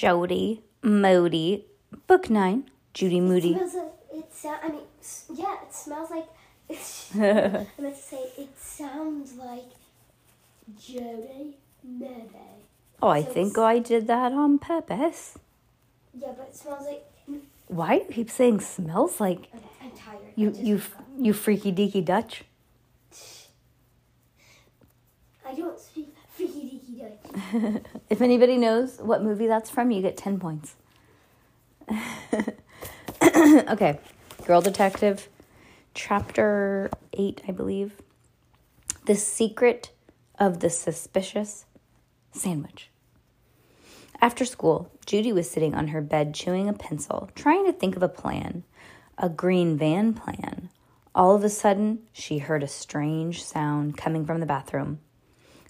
Jody Modi, Book 9, Judy Moody. It Smells like, it sound, I mean, yeah, it smells like. I meant to say, it sounds like Jody Mede. Oh, I think I did that on purpose. Yeah, but it smells like. Why do you keep saying smells like Okay, I'm tired. You you forgot. you freaky deaky Dutch? I don't speak freaky deaky Dutch. If anybody knows what movie that's from, you get 10 points. okay, Girl Detective, chapter 8, I believe. The Secret of the Suspicious Sandwich. After school, Judy was sitting on her bed chewing a pencil, trying to think of a plan, a green van plan. All of a sudden, she heard a strange sound coming from the bathroom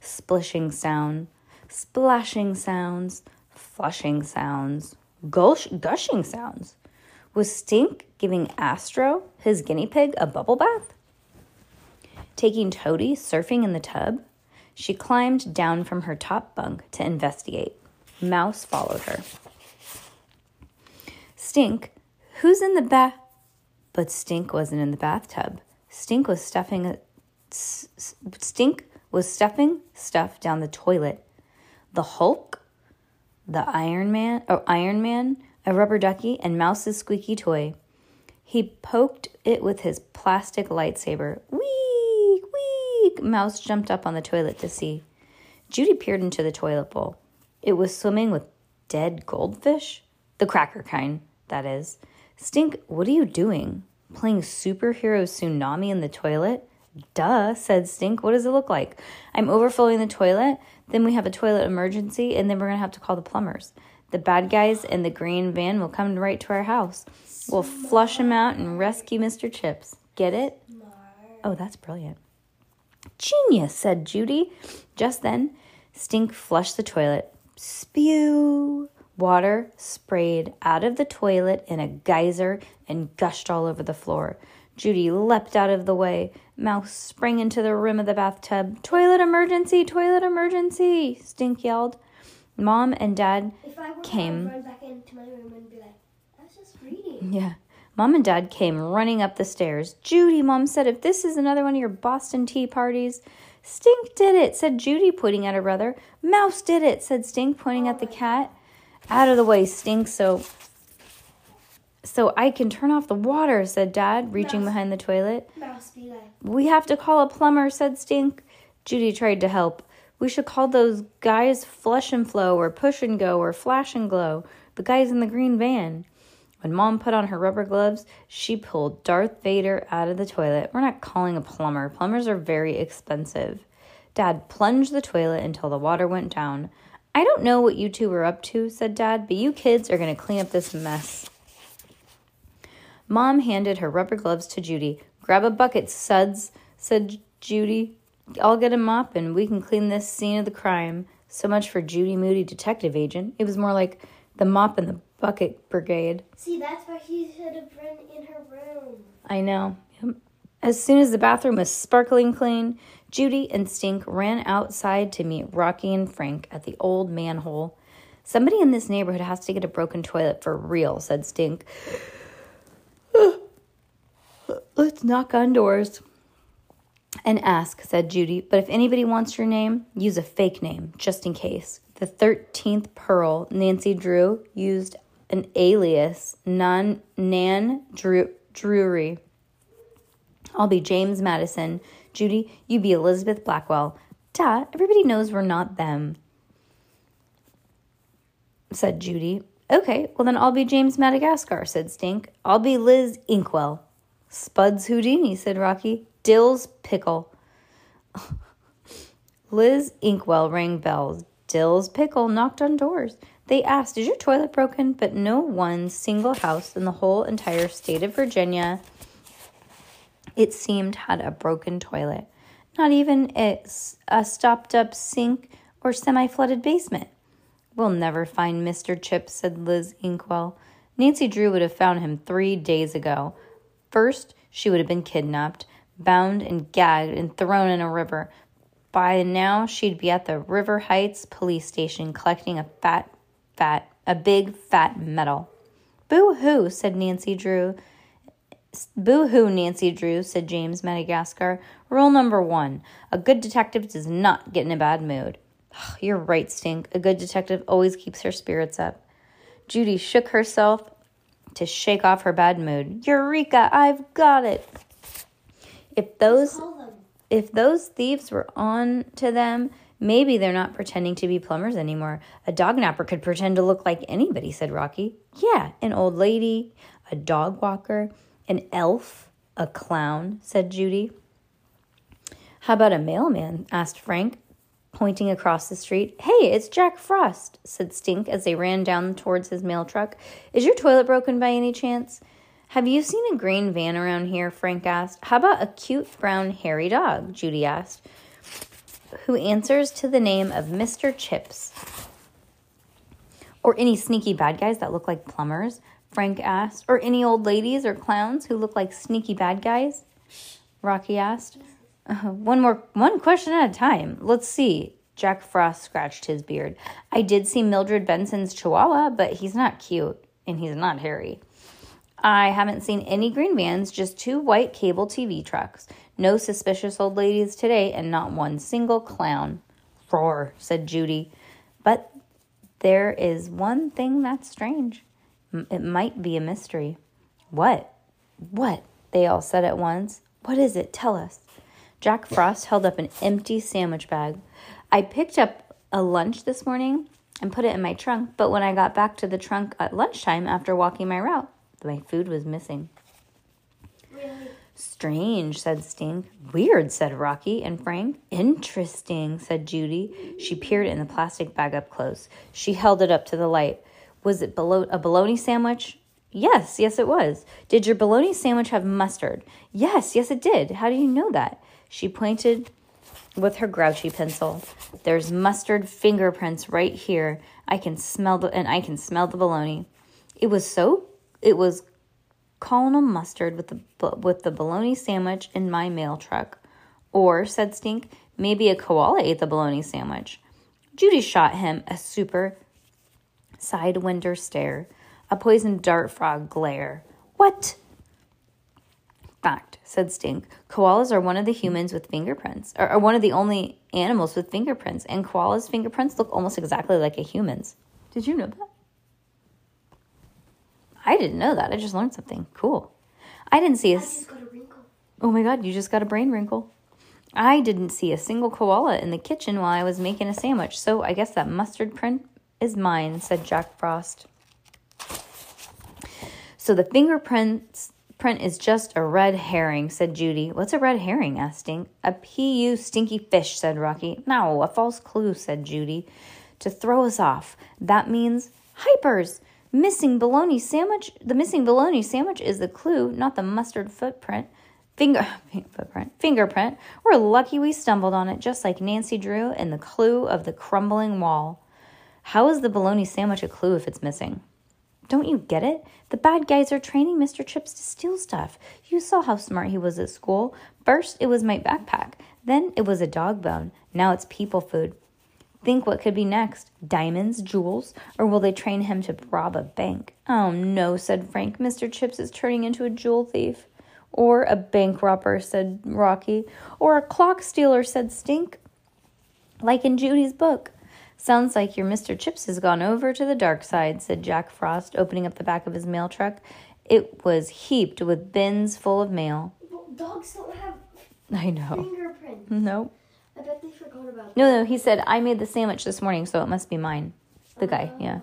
splishing sound, splashing sounds, flushing sounds, gush- gushing sounds. Was Stink giving Astro, his guinea pig, a bubble bath? Taking Toady surfing in the tub, she climbed down from her top bunk to investigate. Mouse followed her. Stink, who's in the bath? But Stink wasn't in the bathtub. Stink was stuffing a Stink was stuffing stuff down the toilet. The Hulk, the Iron Man, or Iron Man, a rubber ducky, and Mouse's squeaky toy. He poked it with his plastic lightsaber. Wee, wee! Mouse jumped up on the toilet to see. Judy peered into the toilet bowl. It was swimming with dead goldfish, the cracker kind, that is. Stink, what are you doing? Playing superhero tsunami in the toilet? Duh, said Stink. What does it look like? I'm overflowing the toilet, then we have a toilet emergency, and then we're gonna have to call the plumbers. The bad guys in the green van will come right to our house. We'll flush him out and rescue Mr. Chips. Get it? Oh, that's brilliant. Genius, said Judy. Just then, Stink flushed the toilet. Spew! Water sprayed out of the toilet in a geyser and gushed all over the floor. Judy leapt out of the way. Mouse sprang into the rim of the bathtub. Toilet emergency! Toilet emergency! Stink yelled. Mom and Dad were Came. to run back into my room and be like, I was just reading. Yeah. Mom and Dad came running up the stairs. Judy, Mom said, if this is another one of your Boston tea parties. Stink did it, said Judy, pointing at her brother. Mouse did it, said Stink, pointing at the oh cat. Out of the way, Stink, so so I can turn off the water, said Dad, reaching Mouse. behind the toilet. Mouse be like, We have to call a plumber, said Stink. Judy tried to help. We should call those guys Flush and Flow or Push and Go or Flash and Glow, the guys in the green van. When Mom put on her rubber gloves, she pulled Darth Vader out of the toilet. We're not calling a plumber. Plumbers are very expensive. Dad plunged the toilet until the water went down. I don't know what you two were up to, said Dad, but you kids are going to clean up this mess. Mom handed her rubber gloves to Judy. Grab a bucket, suds, said Judy. I'll get a mop and we can clean this scene of the crime. So much for Judy Moody, detective agent. It was more like the mop and the bucket brigade. see, that's why he should have been in her room. I know. As soon as the bathroom was sparkling clean, Judy and Stink ran outside to meet Rocky and Frank at the old manhole. Somebody in this neighborhood has to get a broken toilet for real, said Stink. Let's knock on doors and ask, said Judy. But if anybody wants your name, use a fake name, just in case. The 13th Pearl, Nancy Drew, used an alias, non, Nan Drew, Drury. I'll be James Madison. Judy, you be Elizabeth Blackwell. Dad, everybody knows we're not them, said Judy. Okay, well then I'll be James Madagascar, said Stink. I'll be Liz Inkwell. Spuds Houdini, said Rocky. Dill's Pickle. Liz Inkwell rang bells. Dill's Pickle knocked on doors. They asked, Is your toilet broken? But no one single house in the whole entire state of Virginia, it seemed, had a broken toilet. Not even a, a stopped up sink or semi flooded basement. We'll never find Mr. Chips, said Liz Inkwell. Nancy Drew would have found him three days ago. First, she would have been kidnapped, bound and gagged, and thrown in a river. By now, she'd be at the River Heights police station collecting a fat, fat, a big fat medal. Boo hoo, said Nancy Drew. Boo hoo, Nancy Drew, said James Madagascar. Rule number one a good detective does not get in a bad mood. You're right, Stink. A good detective always keeps her spirits up. Judy shook herself to shake off her bad mood. Eureka, I've got it. If those if those thieves were on to them, maybe they're not pretending to be plumbers anymore. A dog napper could pretend to look like anybody, said Rocky. Yeah, an old lady, a dog walker, an elf, a clown, said Judy. How about a mailman? asked Frank, pointing across the street. Hey, it's Jack Frost, said Stink as they ran down towards his mail truck. Is your toilet broken by any chance? Have you seen a green van around here? Frank asked. How about a cute brown hairy dog? Judy asked. Who answers to the name of Mr. Chips? Or any sneaky bad guys that look like plumbers? Frank asked. Or any old ladies or clowns who look like sneaky bad guys? Rocky asked. Uh, one more, one question at a time. Let's see. Jack Frost scratched his beard. I did see Mildred Benson's chihuahua, but he's not cute and he's not hairy. I haven't seen any green vans, just two white cable TV trucks. No suspicious old ladies today, and not one single clown. Roar, said Judy. But there is one thing that's strange. It might be a mystery. What? What? They all said at once. What is it? Tell us. Jack Frost held up an empty sandwich bag. I picked up a lunch this morning and put it in my trunk, but when I got back to the trunk at lunchtime after walking my route, my food was missing. Really? Strange, said Stink. Weird, said Rocky and Frank. Interesting, said Judy. She peered in the plastic bag up close. She held it up to the light. Was it a bologna sandwich? Yes, yes, it was. Did your bologna sandwich have mustard? Yes, yes, it did. How do you know that? She pointed with her grouchy pencil. There's mustard fingerprints right here. I can smell the and I can smell the bologna. It was so it was colonel mustard with the with the bologna sandwich in my mail truck. Or said Stink, maybe a koala ate the bologna sandwich. Judy shot him a super sidewinder stare, a poison dart frog glare. What? Fact, said Stink. Koalas are one of the humans with fingerprints, or, or one of the only animals with fingerprints, and koalas' fingerprints look almost exactly like a human's. Did you know that? I didn't know that. I just learned something. Cool. I didn't see a. I just got a wrinkle. Oh my god, you just got a brain wrinkle. I didn't see a single koala in the kitchen while I was making a sandwich, so I guess that mustard print is mine, said Jack Frost. So the fingerprints print is just a red herring, said Judy. What's a red herring? asked Stink. A P.U. stinky fish, said Rocky. No, a false clue, said Judy. To throw us off. That means hypers. Missing bologna sandwich. The missing bologna sandwich is the clue, not the mustard footprint. Finger footprint. Fingerprint. We're lucky we stumbled on it, just like Nancy Drew and the clue of the crumbling wall. How is the bologna sandwich a clue if it's missing? Don't you get it? The bad guys are training Mr. Chips to steal stuff. You saw how smart he was at school. First, it was my backpack. Then, it was a dog bone. Now, it's people food. Think what could be next diamonds, jewels, or will they train him to rob a bank? Oh no, said Frank. Mr. Chips is turning into a jewel thief. Or a bank robber, said Rocky. Or a clock stealer, said Stink. Like in Judy's book. Sounds like your Mr. Chips has gone over to the dark side, said Jack Frost, opening up the back of his mail truck. It was heaped with bins full of mail. Well, dogs don't have I know. fingerprints. Nope. I bet they forgot about that. No, no, he said, I made the sandwich this morning, so it must be mine. The guy, oh. yeah.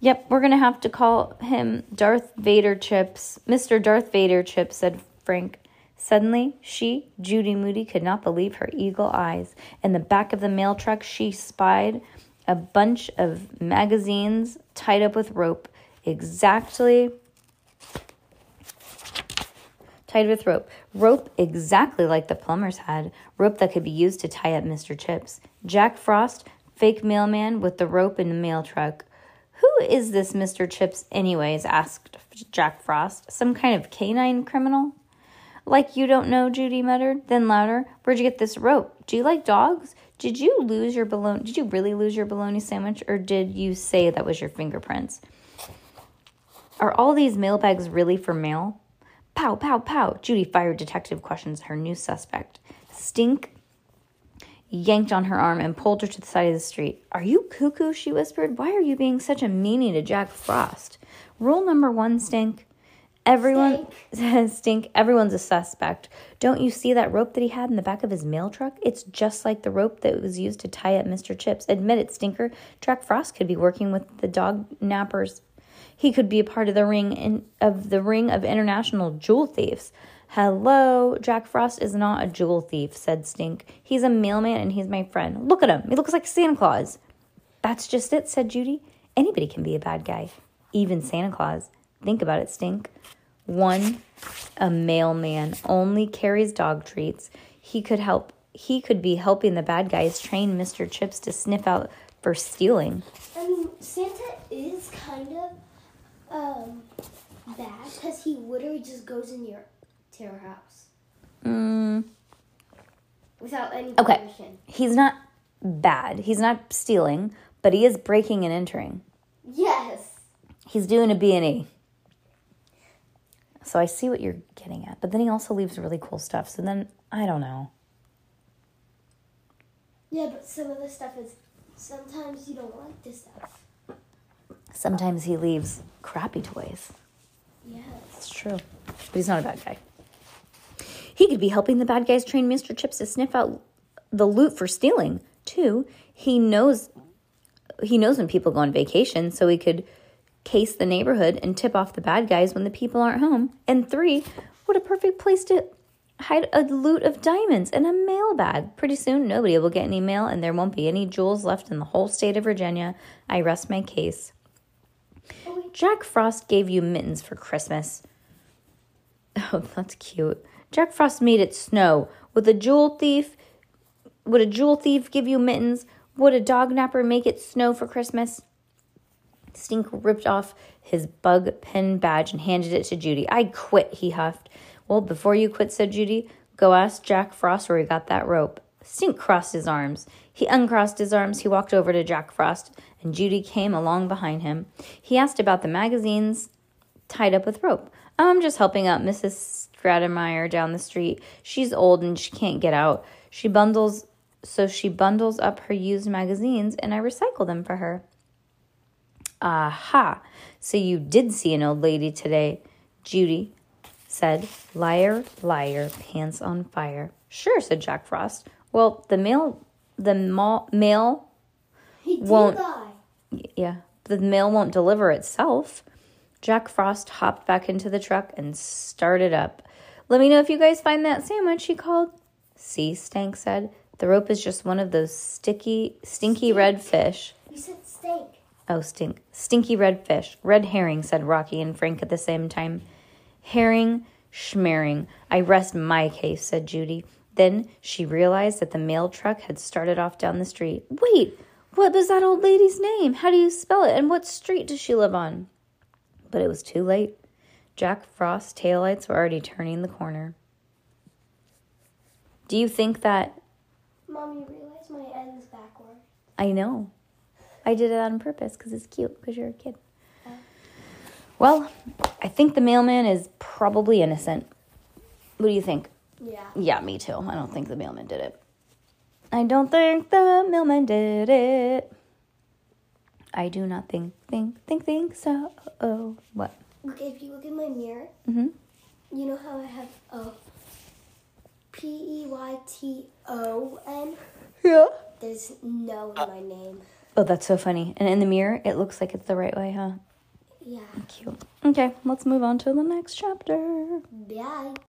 Yep, we're gonna have to call him Darth Vader Chips. Mr. Darth Vader Chips, said Frank. Suddenly, she, Judy Moody, could not believe her eagle eyes. In the back of the mail truck, she spied a bunch of magazines tied up with rope, exactly tied with rope. Rope exactly like the plumbers had, rope that could be used to tie up Mr. Chips. Jack Frost, fake mailman with the rope in the mail truck. Who is this Mr. Chips, anyways? asked Jack Frost. Some kind of canine criminal? Like you don't know, Judy muttered. Then louder, Where'd you get this rope? Do you like dogs? Did you lose your bologna? Did you really lose your bologna sandwich, or did you say that was your fingerprints? Are all these mailbags really for mail? Pow, pow, pow. Judy fired detective questions at her new suspect. Stink yanked on her arm and pulled her to the side of the street. Are you cuckoo? she whispered. Why are you being such a meanie to Jack Frost? Rule number one, Stink. Everyone Stink. stink. Everyone's a suspect. Don't you see that rope that he had in the back of his mail truck? It's just like the rope that was used to tie up Mr. Chips. Admit it, Stinker. Jack Frost could be working with the dog nappers. He could be a part of the ring in, of the ring of international jewel thieves. Hello, Jack Frost is not a jewel thief, said Stink. He's a mailman and he's my friend. Look at him. He looks like Santa Claus. That's just it, said Judy. Anybody can be a bad guy, even Santa Claus. Think about it, Stink. One, a mailman only carries dog treats. He could help. He could be helping the bad guys train Mr. Chips to sniff out for stealing. I mean, Santa is kind of um bad because he literally just goes in your to your house Mm, without any Okay. permission. he's not bad. He's not stealing, but he is breaking and entering. Yes. He's doing a B&E. So I see what you're getting at. But then he also leaves really cool stuff. So then I don't know. Yeah, but some of the stuff is sometimes you don't like this stuff. Sometimes he leaves crappy toys. Yeah. It's true. But he's not a bad guy. He could be helping the bad guys train Mr. Chips to sniff out the loot for stealing. Too, he knows he knows when people go on vacation, so he could case the neighborhood and tip off the bad guys when the people aren't home. And three, what a perfect place to hide a loot of diamonds in a mail bag. Pretty soon nobody will get any mail and there won't be any jewels left in the whole state of Virginia. I rest my case. Jack Frost gave you mittens for Christmas. Oh, that's cute. Jack Frost made it snow. Would a jewel thief would a jewel thief give you mittens? Would a dog napper make it snow for Christmas? Stink ripped off his bug pin badge and handed it to Judy. I quit, he huffed. Well, before you quit, said Judy, go ask Jack Frost where he got that rope. Stink crossed his arms. He uncrossed his arms. He walked over to Jack Frost, and Judy came along behind him. He asked about the magazines tied up with rope. "Oh, I'm just helping out Mrs. Stratemeyer down the street. She's old and she can't get out. She bundles, so she bundles up her used magazines, and I recycle them for her. Aha! So you did see an old lady today, Judy said. Liar, liar, pants on fire. Sure, said Jack Frost. Well, the mail, the ma- mail, Won't- yeah, the mail won't deliver itself. Jack Frost hopped back into the truck and started up. Let me know if you guys find that sandwich, he called. See, Stank said. The rope is just one of those sticky, stinky red fish. You said stink. Oh, stink. Stinky red fish. Red herring, said Rocky and Frank at the same time. Herring, schmearing. I rest my case, said Judy. Then she realized that the mail truck had started off down the street. Wait, what was that old lady's name? How do you spell it? And what street does she live on? But it was too late. Jack Frost's taillights were already turning the corner. Do you think that Mommy, realize my N is backward. I know. I did it on purpose because it's cute because you're a kid. Well, I think the mailman is probably innocent. What do you think? Yeah. Yeah, me too. I don't think the mailman did it. I don't think the mailman did it. I do not think, think, think, think so. Oh, what? Look, if you look in my mirror, Mm-hmm. you know how I have a P E Y T O N? Yeah. There's no in my name. Oh, that's so funny. And in the mirror, it looks like it's the right way, huh? Yeah. Cute. Okay, let's move on to the next chapter. Bye.